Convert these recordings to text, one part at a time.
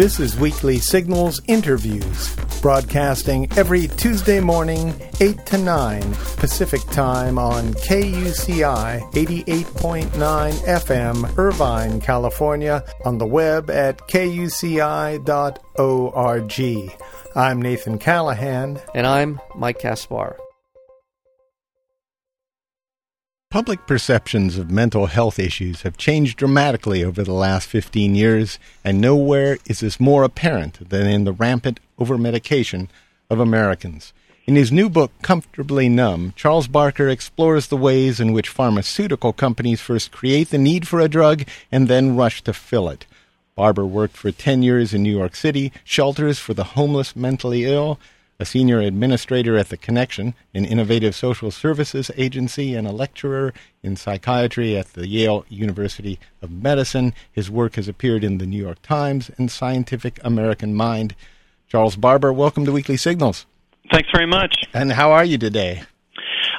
This is Weekly Signals Interviews, broadcasting every Tuesday morning, 8 to 9 Pacific Time on KUCI 88.9 FM, Irvine, California, on the web at kuci.org. I'm Nathan Callahan. And I'm Mike Kaspar. Public perceptions of mental health issues have changed dramatically over the last 15 years, and nowhere is this more apparent than in the rampant overmedication of Americans. In his new book, Comfortably Numb, Charles Barber explores the ways in which pharmaceutical companies first create the need for a drug and then rush to fill it. Barber worked for 10 years in New York City, shelters for the homeless mentally ill, a senior administrator at The Connection, an innovative social services agency, and a lecturer in psychiatry at the Yale University of Medicine. His work has appeared in the New York Times and Scientific American Mind. Charles Barber, welcome to Weekly Signals. Thanks very much. And how are you today?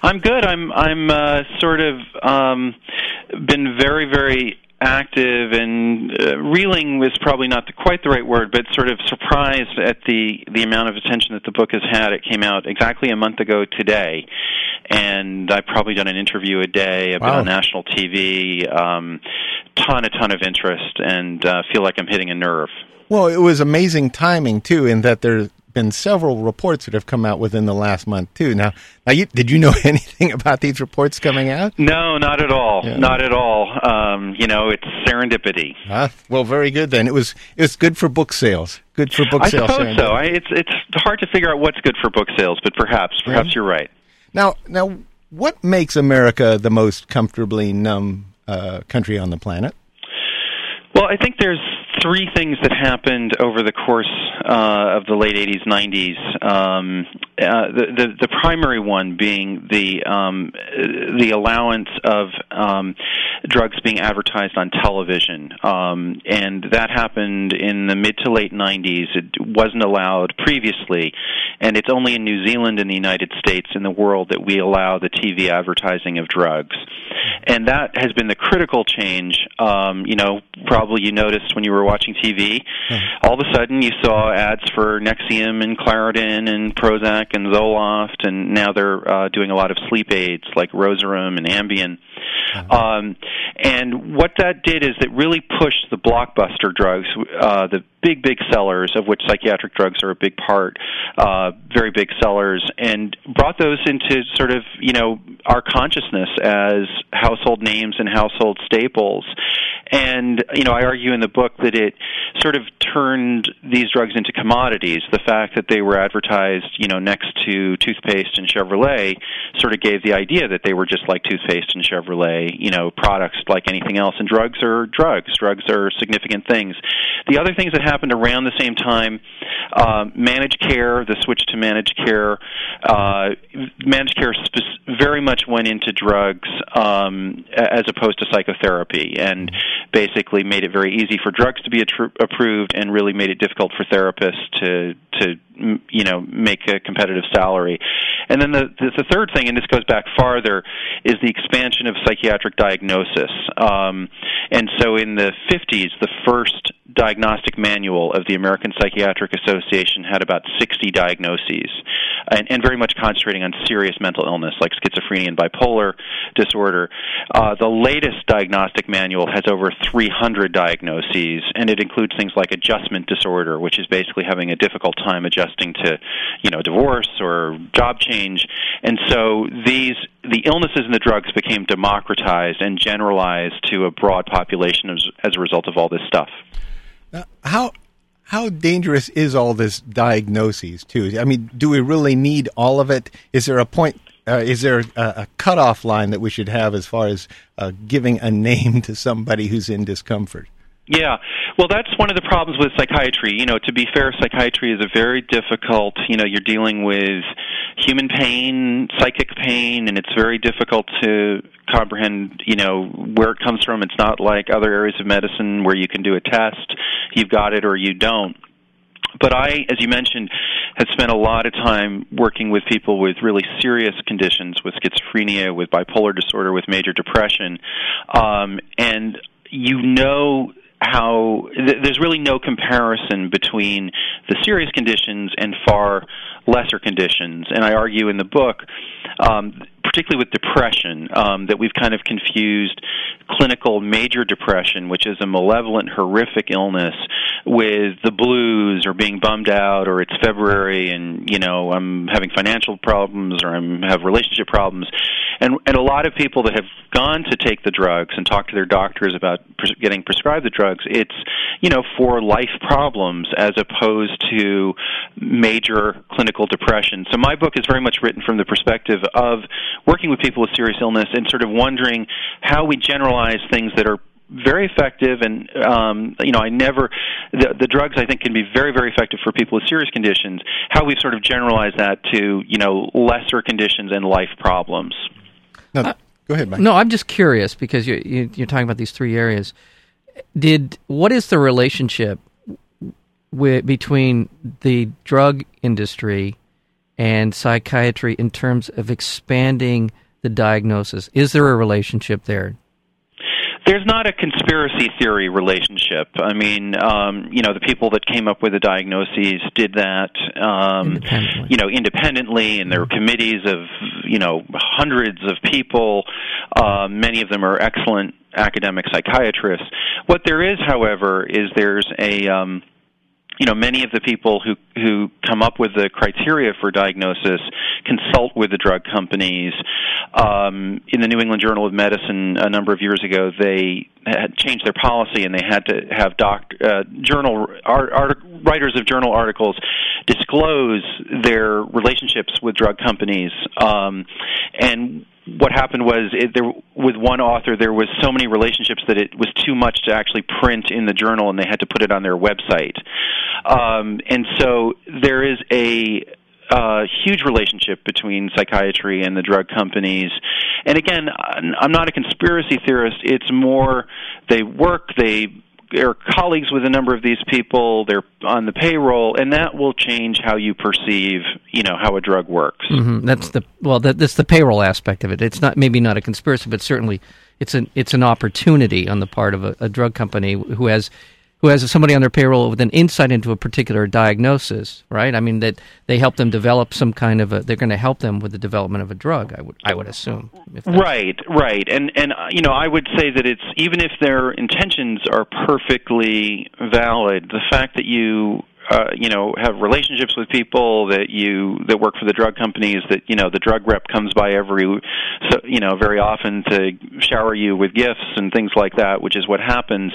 I'm good. I'm I'm uh, sort of um, been very very active and uh, reeling was probably not the, quite the right word, but sort of surprised at the the amount of attention that the book has had. It came out exactly a month ago today, and I've probably done an interview a day. I've wow. been on national TV. Um, ton, a ton of interest, and uh, feel like I'm hitting a nerve. Well, it was amazing timing too, in that there been several reports that have come out within the last month too. Now, now, you, did you know anything about these reports coming out? No, not at all. Yeah. Not at all. Um, you know, it's serendipity. Uh, well, very good then. It was it was good for book sales. Good for book I sales. I suppose so. I, it's it's hard to figure out what's good for book sales, but perhaps perhaps you're right. Now, now, what makes America the most comfortably numb uh, country on the planet? Well, I think there's three things that happened over the course uh, of the late 80s, 90s. Um, uh, the, the, the primary one being the um, the allowance of um, drugs being advertised on television, um, and that happened in the mid to late 90s. It wasn't allowed previously, and it's only in New Zealand and the United States in the world that we allow the TV advertising of drugs, and that has been the critical change. Um, you know, probably you noticed when you were watching TV, mm-hmm. all of a sudden you saw ads for Nexium and Claritin and Prozac and Zoloft, and now they're uh, doing a lot of sleep aids like Rozerem and Ambien. Mm-hmm. Um, and what that did is it really pushed the blockbuster drugs, uh, the big, big sellers, of which psychiatric drugs are a big part, uh, very big sellers, and brought those into sort of, you know, our consciousness as household names and household staples. And, you know, I argue in the book that it sort of turned these drugs into commodities. The fact that they were advertised, you know, next to toothpaste and Chevrolet sort of gave the idea that they were just like toothpaste and Chevrolet, you know, products like anything else. And drugs are drugs. Drugs are significant things. The other things that happened around the same time, uh, managed care, the switch to managed care, uh, managed care spe- very much went into drugs um, as opposed to psychotherapy, and basically made it very easy for drugs to be approved, and really made it difficult for therapists to to you know make a competitive salary. And then the, the the third thing, and this goes back farther, is the expansion of psychiatric diagnosis. Um, and so in the 50s, the first diagnostic manual of the American Psychiatric Association had about 60 diagnoses, and, and very much concentrating on serious mental illness like schizophrenia and bipolar disorder. Uh, the latest diagnostic manual has over 300 diagnoses, and it includes things like adjustment disorder, which is basically having a difficult time adjusting to, you know, divorce or job change. And so these the illnesses and the drugs became democratized and generalized to a broad population as, as a result of all this stuff. Now, how how dangerous is all this diagnoses too? I mean, do we really need all of it? Is there a point? Uh, is there a, a cutoff line that we should have as far as uh, giving a name to somebody who's in discomfort? Yeah, well, that's one of the problems with psychiatry. You know, to be fair, psychiatry is a very difficult. You know, you're dealing with human pain, psychic pain, and it's very difficult to comprehend. You know where it comes from. It's not like other areas of medicine where you can do a test, you've got it or you don't but I, as you mentioned, have spent a lot of time working with people with really serious conditions, with schizophrenia, with bipolar disorder, with major depression, um, and you know how th- there's really no comparison between the serious conditions and far lesser conditions. And I argue in the book, um, particularly with depression, um, that we've kind of confused clinical major depression, which is a malevolent, horrific illness, with the blues or being bummed out or it's February and you know I'm having financial problems or I'm have relationship problems, and and a lot of people that have gone to take the drugs and talk to their doctors about pres- getting prescribed the drugs, it's you know for life problems as opposed to major clinical depression. So my book is very much written from the perspective of working with people with serious illness and sort of wondering how we generalize things that are very effective and um, you know I never the, the drugs I think can be very very effective for people with serious conditions. How we've sort of generalized that to you know lesser conditions and life problems. No, uh, go ahead Mike. no I'm just curious because you, you you're talking about these three areas. Did what is the relationship with, between the drug industry and psychiatry in terms of expanding the diagnosis? Is there a relationship there? There's not a conspiracy theory relationship. I mean, um, you know, the people that came up with the diagnoses did that, um, you know, independently, and there were committees of, you know, hundreds of people. Uh, many of them are excellent academic psychiatrists. What there is, however, is there's a um, you know many of the people who who come up with the criteria for diagnosis consult with the drug companies. Um, in the New England Journal of Medicine a number of years ago, they had changed their policy and they had to have doc uh, journal art, art, writers of journal articles disclose their relationships with drug companies. Um, and what happened was it, there with one author there was so many relationships that it was too much to actually print in the journal and they had to put it on their website um, and so there is a uh, huge relationship between psychiatry and the drug companies. And again, I'm not a conspiracy theorist. It's more they work, they are colleagues with a number of these people. They're on the payroll, and that will change how you perceive, you know, how a drug works. Mm-hmm. That's the well, that, that's the payroll aspect of it. It's not maybe not a conspiracy, but certainly it's an it's an opportunity on the part of a, a drug company who has who has somebody on their payroll with an insight into a particular diagnosis, right? I mean that they help them develop some kind of a. They're going to help them with the development of a drug. I would I would assume. Right, right, and and uh, you know I would say that it's even if their intentions are perfectly valid, the fact that you uh, you know have relationships with people that you that work for the drug companies that you know the drug rep comes by every so you know very often to shower you with gifts and things like that which is what happens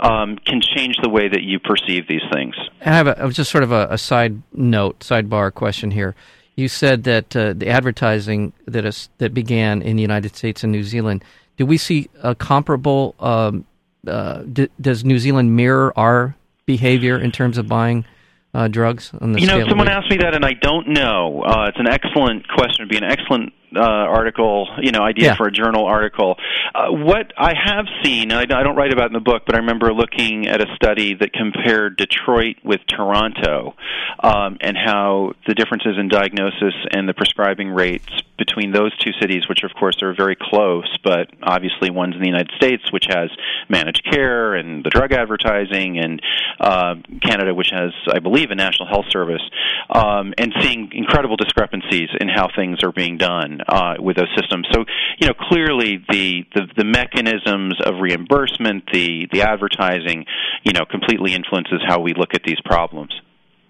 um, can change the way that you perceive these things. I have a, just sort of a, a side note sidebar question here. You said that uh, the advertising that is, that began in the United States and New Zealand do we see a comparable um, uh, d- does New Zealand mirror our behavior in terms of buying uh, drugs on the you know someone asked me that and i don't know. Uh, it's an excellent question. It'd be an excellent uh, article, you know, idea yeah. for a journal article. Uh, what I have seen, I, I don't write about in the book, but I remember looking at a study that compared Detroit with Toronto um, and how the differences in diagnosis and the prescribing rates between those two cities, which of course are very close, but obviously one's in the United States, which has managed care and the drug advertising, and uh, Canada, which has, I believe, a national health service, um, and seeing incredible discrepancies in how things are being done uh, with those systems. So, you know, clearly the, the, the mechanisms of reimbursement, the, the advertising, you know, completely influences how we look at these problems.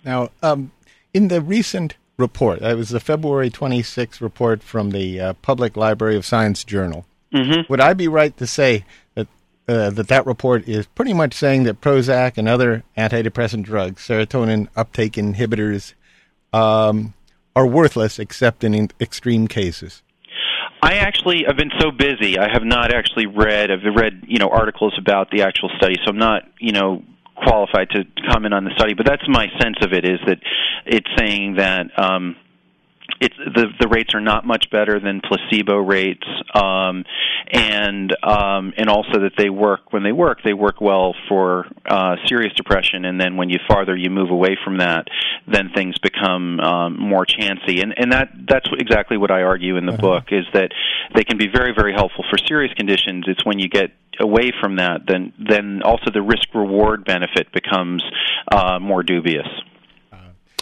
Now, um, in the recent report, it was the February 26th report from the uh, Public Library of Science Journal. Mm-hmm. Would I be right to say that uh, that that report is pretty much saying that Prozac and other antidepressant drugs, serotonin uptake inhibitors, um, are worthless except in extreme cases. I actually have been so busy. I have not actually read. I've read you know articles about the actual study, so I'm not you know qualified to comment on the study. But that's my sense of it is that it's saying that. Um, it's the the rates are not much better than placebo rates, um, and um, and also that they work when they work, they work well for uh, serious depression, and then when you farther you move away from that, then things become um, more chancy, and and that that's exactly what I argue in the uh-huh. book is that they can be very very helpful for serious conditions. It's when you get away from that, then then also the risk reward benefit becomes uh, more dubious.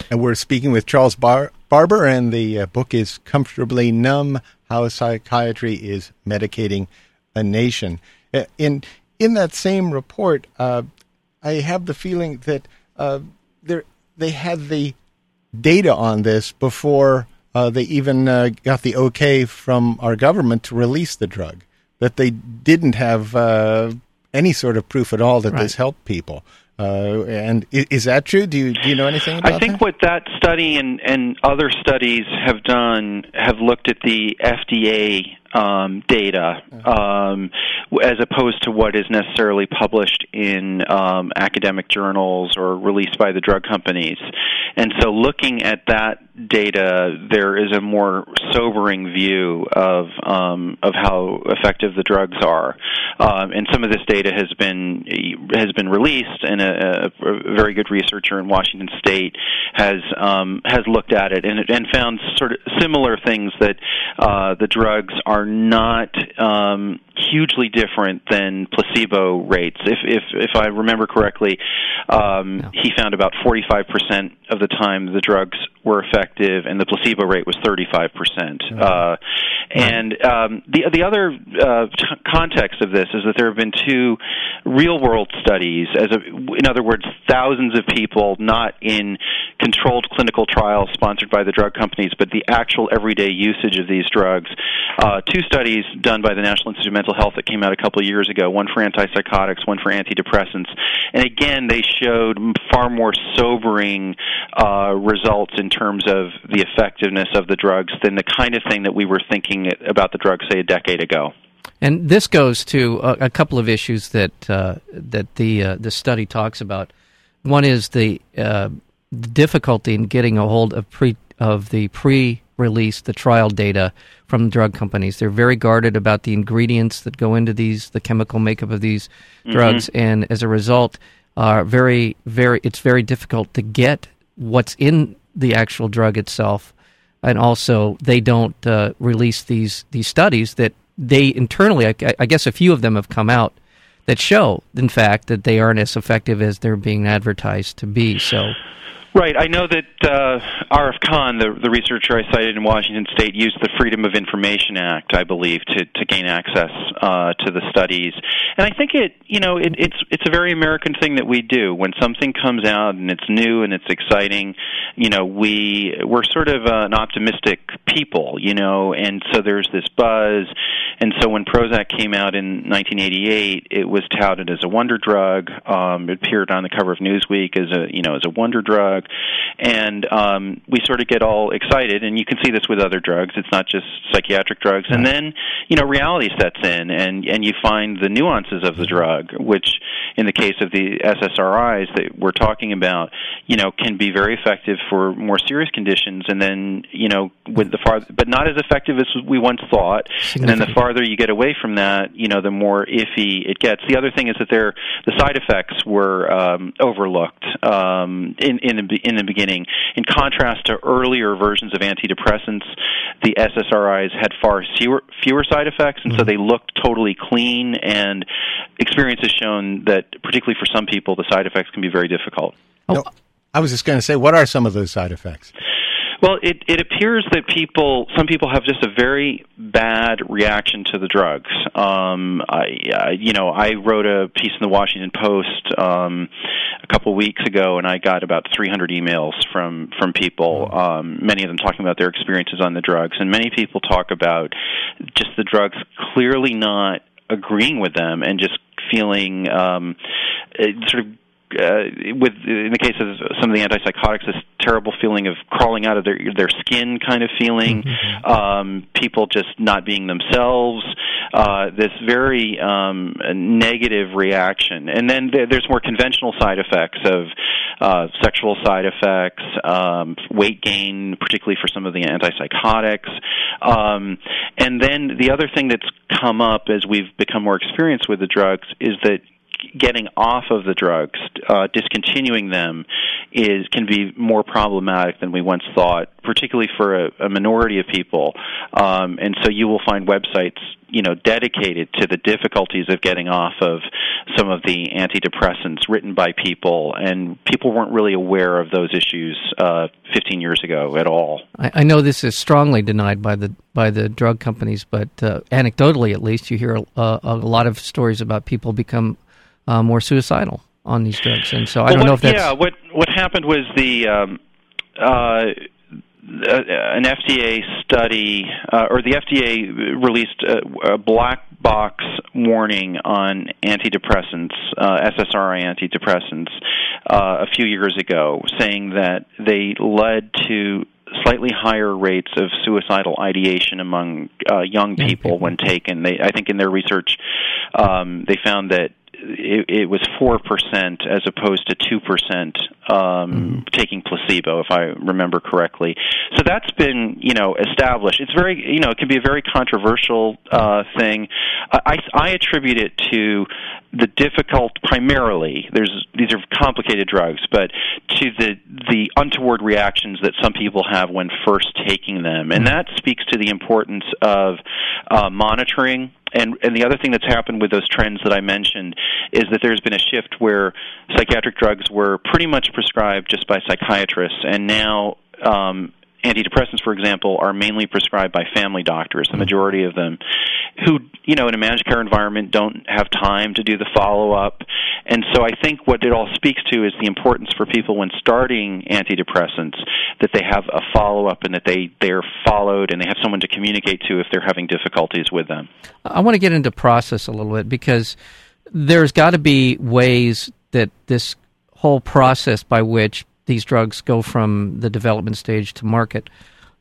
Uh, and we're speaking with Charles Bar- Barber, and the uh, book is Comfortably Numb How Psychiatry is Medicating a Nation. Uh, in, in that same report, uh, I have the feeling that uh, they had the data on this before uh, they even got the okay from our government to release the drug, that they didn't have any sort of proof at all that right. this helped people. Uh, and is, that true? Do you do you know anything about I think that? what that study and, and other studies have done have looked at the FDA um, data um, as opposed to what is necessarily published in um, academic journals or released by the drug companies. And so, looking at that data, there is a more sobering view of um, of how effective the drugs are. Um, and some of this data has been has been released, and a, a very good researcher in Washington State has um, has looked at it and, and found sort of similar things that uh, the drugs are not um, hugely different than placebo rates. If if if I remember correctly, um, yeah. he found about 45% of the time the drugs were effective, and the placebo rate was 35%. Mm-hmm. Uh, and um, the the other uh, t- context of this is that there have been two real world studies, as a, in other words, thousands of people, not in controlled clinical trials sponsored by the drug companies, but the actual everyday usage of these drugs. Uh, two studies done by the National Institute of Mental Health that came out a couple of years ago, one for antipsychotics, one for antidepressants, and again they showed far more sobering uh, results in terms of the effectiveness of the drugs than the kind of thing that we were thinking about the drugs, say, a decade ago. And this goes to a, a couple of issues that uh, that the uh, the study talks about. One is the, uh, the difficulty in getting a hold of pre of the pre release the trial data from drug companies. They're very guarded about the ingredients that go into these, the chemical makeup of these mm-hmm. drugs, and as a result, are very, very. It's very difficult to get what's in the actual drug itself, and also they don't uh, release these these studies that they internally. I, I guess a few of them have come out that show, in fact, that they aren't as effective as they're being advertised to be. So Right. I know that uh, Arif Khan, the, the researcher I cited in Washington State, used the Freedom of Information Act, I believe, to, to gain access uh, to the studies. And I think it, you know, it, it's it's a very American thing that we do. When something comes out and it's new and it's exciting, you know, we we're sort of uh, an optimistic people, you know, and so there's this buzz. And so when Prozac came out in 1988, it was touted as a wonder drug. Um, it appeared on the cover of Newsweek as a, you know, as a wonder drug and um, we sort of get all excited. And you can see this with other drugs; it's not just psychiatric drugs. And then you know reality sets in, and and you find the nuances of the drug, which in the case of the SSRIs that we're talking about, you know, can be very effective for more serious conditions, and then you know with the far, but not as effective as we once thought. And then the farther you get away from that, you know, the more iffy it gets. The other thing is that there the side effects were um, overlooked um, in in the in the beginning. In contrast to earlier versions of antidepressants, the SSRIs had far fewer, fewer side effects, and mm-hmm. so they looked totally clean. And experience has shown that, particularly for some people, the side effects can be very difficult. Oh. No, I was just going to say, what are some of those side effects? Well, it, it appears that people, some people have just a very bad reaction to the drugs. Um, I, I, you know, I wrote a piece in the Washington Post um, a couple weeks ago, and I got about 300 emails from from people. Um, many of them talking about their experiences on the drugs, and many people talk about just the drugs clearly not agreeing with them and just feeling um, sort of uh, with in the case of some of the antipsychotics, this terrible feeling of crawling out of their their skin kind of feeling, mm-hmm. um, people just not being themselves, uh, this very um, negative reaction, and then there's more conventional side effects of uh, sexual side effects, um, weight gain, particularly for some of the antipsychotics. Um, and then the other thing that's come up as we've become more experienced with the drugs is that getting off of the drugs, uh, discontinuing them, is can be more problematic than we once thought, particularly for a, a minority of people. Um, and so you will find websites, you know, dedicated to the difficulties of getting off of some of the antidepressants written by people, and people weren't really aware of those issues uh, 15 years ago at all. I, I, know this is strongly denied by the by the drug companies, but uh, anecdotally, at least, you hear a, a lot of stories about people become uh, more suicidal on these drugs. And so I well, don't what, know if that's yeah. What what happened was the um, uh, an FDA study, uh, or the FDA released a, a, black box warning on antidepressants, uh, SSRI antidepressants, uh, a few years ago, saying that they led to slightly higher rates of suicidal ideation among uh, young people, people, when taken. They, I think, in their research, um, they found that it, it was four percent as opposed to two percent um, mm-hmm. taking placebo, if I remember correctly. So that's been you know established. It's very you know it can be a very controversial uh, thing. I, I attribute it to the difficult primarily. There's these are complicated drugs, but to the the untoward reactions that some people have when first taking them, and mm-hmm. that speaks to the importance of uh, monitoring and and the other thing that's happened with those trends that I mentioned is that there's been a shift where psychiatric drugs were pretty much prescribed just by psychiatrists, and now um, antidepressants, for example, are mainly prescribed by family doctors, the majority of them, who, you know, in a managed care environment don't have time to do the follow up. And so I think what it all speaks to is the importance for people when starting antidepressants that they have a follow up and that they, they're followed and they have someone to communicate to if they're having difficulties with them. I want to get into process a little bit because there's got to be ways that this whole process by which these drugs go from the development stage to market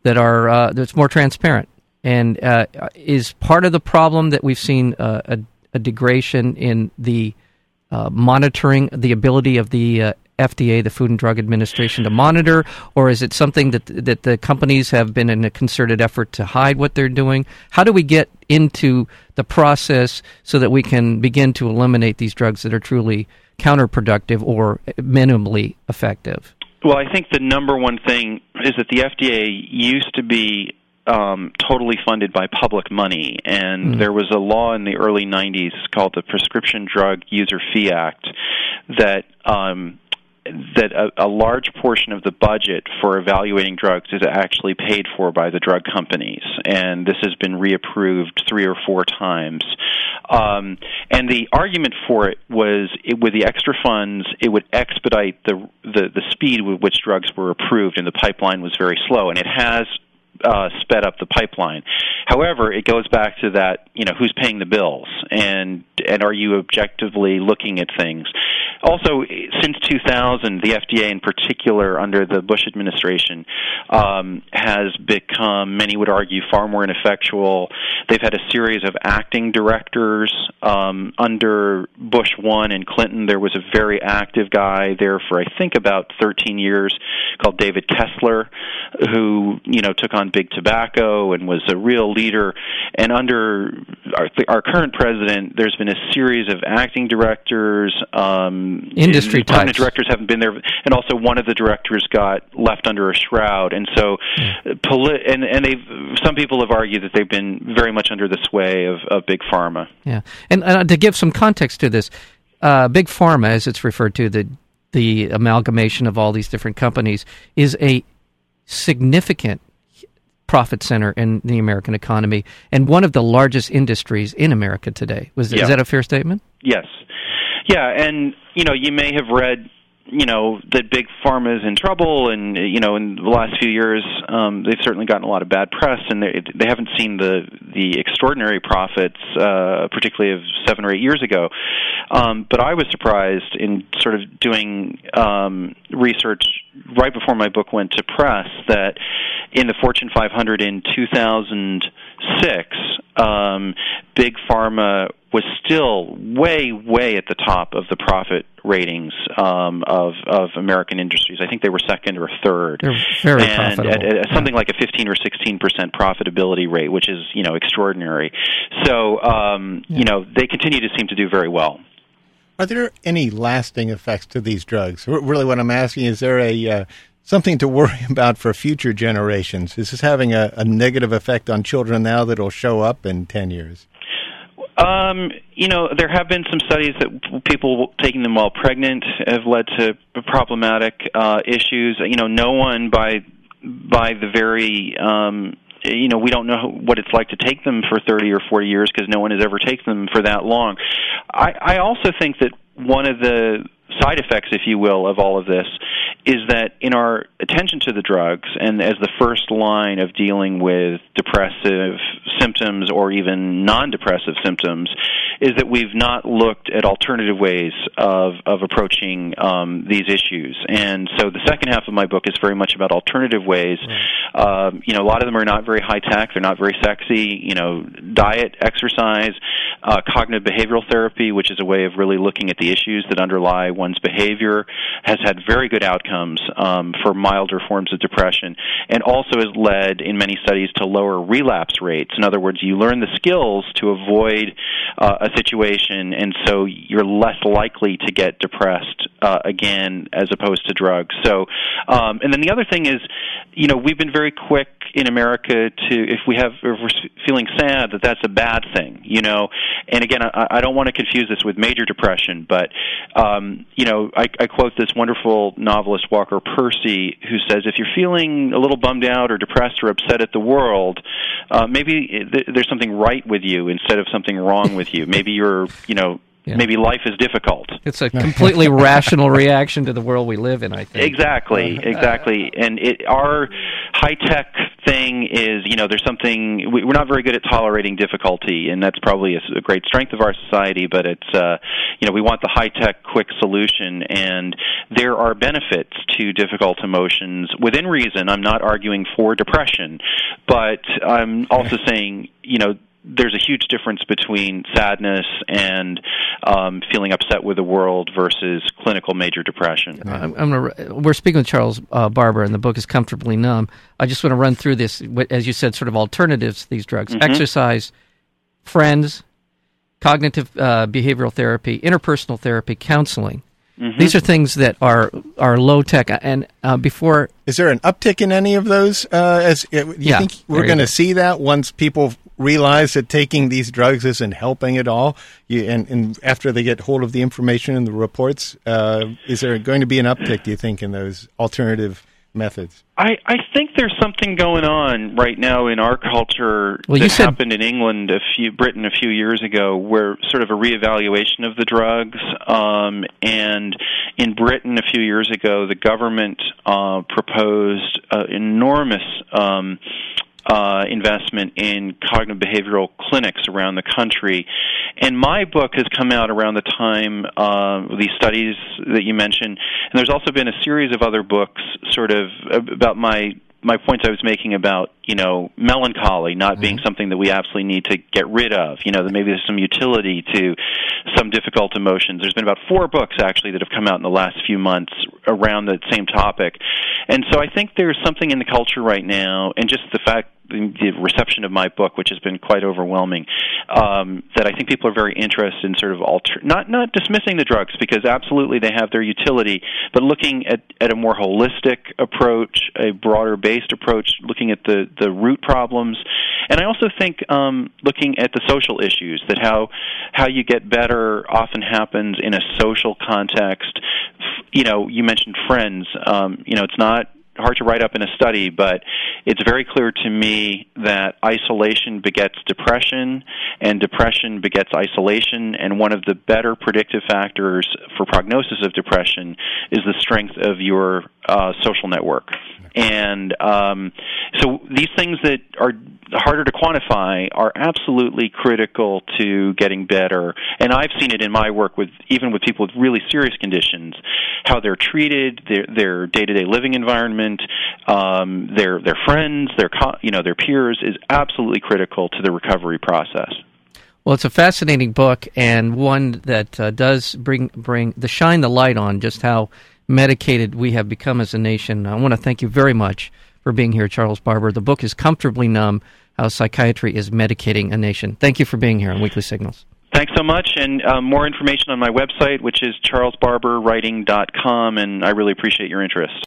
that are uh, that's more transparent and uh, is part of the problem that we've seen uh, a, a, degradation in the uh, monitoring the ability of the uh, FDA, the Food and Drug Administration, to monitor, or is it something that that the companies have been in a concerted effort to hide what they're doing? How do we get into the process so that we can begin to eliminate these drugs that are truly counterproductive or minimally effective? Well, I think the number one thing is that the FDA used to be um, totally funded by public money, and mm. there was a law in the early 90s called the Prescription Drug User Fee Act that um, that a, a large portion of the budget for evaluating drugs is actually paid for by the drug companies, and this has been reapproved three or four times. Um, and the argument for it was, it, with the extra funds, it would expedite the, the the speed with which drugs were approved, and the pipeline was very slow. And it has uh, sped up the pipeline. However, it goes back to that, you know, who's paying the bills and and are you objectively looking at things? Also, since 2000, the FDA in particular under the Bush administration um, has become, many would argue, far more ineffectual. They've had a series of acting directors um, under Bush 1 and Clinton. There was a very active guy there for I think about 13 years called David Kessler who, you know, took on on big tobacco and was a real leader. And under our, our current president, there's been a series of acting directors, um, industry types. directors haven't been there, and also one of the directors got left under a shroud. And so, mm. poli- and and they've some people have argued that they've been very much under the sway of, of big pharma. Yeah, and uh, to give some context to this, uh, big pharma, as it's referred to, the the amalgamation of all these different companies, is a significant profit center in the American economy and one of the largest industries in America today. Was yeah. is that a fair statement? Yes. Yeah, and you know, you may have read you know that big pharma is in trouble, and you know in the last few years um, they've certainly gotten a lot of bad press, and they they haven't seen the the extraordinary profits, uh, particularly of seven or eight years ago. Um, but I was surprised in sort of doing um, research right before my book went to press that in the Fortune 500 in 2006, um, big pharma was still way, way at the top of the profit ratings um, of of American industries. I think they were second or third. Very and. At, at something yeah. like a 15 or 16 percent profitability rate, which is you know extraordinary. So um, yeah. you know they continue to seem to do very well. Are there any lasting effects to these drugs? Really, what I'm asking is there a uh, something to worry about for future generations? Is this having a, a negative effect on children now that will show up in 10 years? Um, you know, there have been some studies that people taking them while pregnant have led to problematic uh, issues. You know, no one by by the very um, you know we don't know what it's like to take them for 30 or 40 years because no one has ever taken them for that long. I, I also think that one of the side effects, if you will, of all of this is that in our attention to the drugs and as the first line of dealing with depressive symptoms or even non-depressive symptoms is that we've not looked at alternative ways of, of approaching um, these issues. And so the second half of my book is very much about alternative ways. Right. Um, you know, a lot of them are not very high tech. They're not very sexy. You know, diet, exercise, uh, cognitive behavioral therapy, which is a way of really looking at the issues that underlie one's behavior, has had very good outcomes um, for milder forms of depression, and also has led in many studies to lower relapse rates. In other words, you learn the skills to avoid uh, a situation, and so you're less likely to get depressed uh, again as opposed to drugs. So, um, and then the other thing is, you know, we've been very quick in America to if we have if we're feeling sad that that's a bad thing, you know. And again, I, I don't want to confuse this with major depression, but um, you know, I, I quote this wonderful novelist Walker Percy who says, if you're feeling a little bummed out or depressed or upset at the world, uh, maybe th- there's something right with you instead of something wrong with you. Maybe you're, you know, yeah. maybe life is difficult. It's a completely rational reaction to the world we live in. I think exactly, exactly. And it, our high tech thing is, you know, there's something we, we're not very good at tolerating difficulty, and that's probably a, a great strength of our society. But it's, uh, you know, we want the high tech, quick solution, and there are benefits to difficult emotions within reason. I'm not arguing for depression, but I'm also saying, you know there's a huge difference between sadness and um, feeling upset with the world versus clinical major depression. I'm, I'm gonna, we're speaking with Charles uh, Barber, and the book is Comfortably Numb. I just want to run through this, as you said, sort of alternatives to these drugs: mm-hmm. exercise, friends, cognitive uh, behavioral therapy, interpersonal therapy, counseling. Mm-hmm. These are things that are are low tech. And uh, before, is there an uptick in any of those? Uh, as uh, you yeah, think we're going to see that once people realize that taking these drugs isn't helping at all, you, and, and after they get hold of the information and the reports, uh, is there going to be an uptick? Do you think in those alternative methods? I, I think there's something going on right now in our culture well, that said, happened in England a few Britain a few years ago, where sort of a reevaluation of the drugs. Um, and in Britain a few years ago, the government uh, proposed uh, enormous. Um, uh, investment in cognitive behavioral clinics around the country. And my book has come out around the time uh, these studies that you mentioned, and there's also been a series of other books, sort of about my my points I was making about you know melancholy not mm-hmm. being something that we absolutely need to get rid of. You know that maybe there's some utility to some difficult emotions. There's been about four books actually that have come out in the last few months around the same topic, and so I think there's something in the culture right now, and just the fact the reception of my book, which has been quite overwhelming, um, that I think people are very interested in sort of alter not not dismissing the drugs because absolutely they have their utility, but looking at, at a more holistic approach, a broader based approach, looking at the the root problems, and I also think um, looking at the social issues that how how you get better often happens in a social context. You know, you mentioned friends. Um, you know, it's not hard to write up in a study, but it's very clear to me that isolation begets depression, and depression begets isolation. And one of the better predictive factors for prognosis of depression is the strength of your uh, social network. And um, so these things that are harder to quantify are absolutely critical to getting better. And I've seen it in my work with even with people with really serious conditions, how they're treated, their their day to day living environment, um, their their friends, their you know their peers is absolutely critical to the recovery process. Well, it's a fascinating book and one that uh, does bring bring the shine the light on just how medicated we have become as a nation. I want to thank you very much for being here, Charles Barber. The book is Comfortably Numb How Psychiatry is Medicating a Nation. Thank you for being here on Weekly Signals. Thanks so much, and uh, more information on my website, which is charlesbarberwriting.com, and I really appreciate your interest.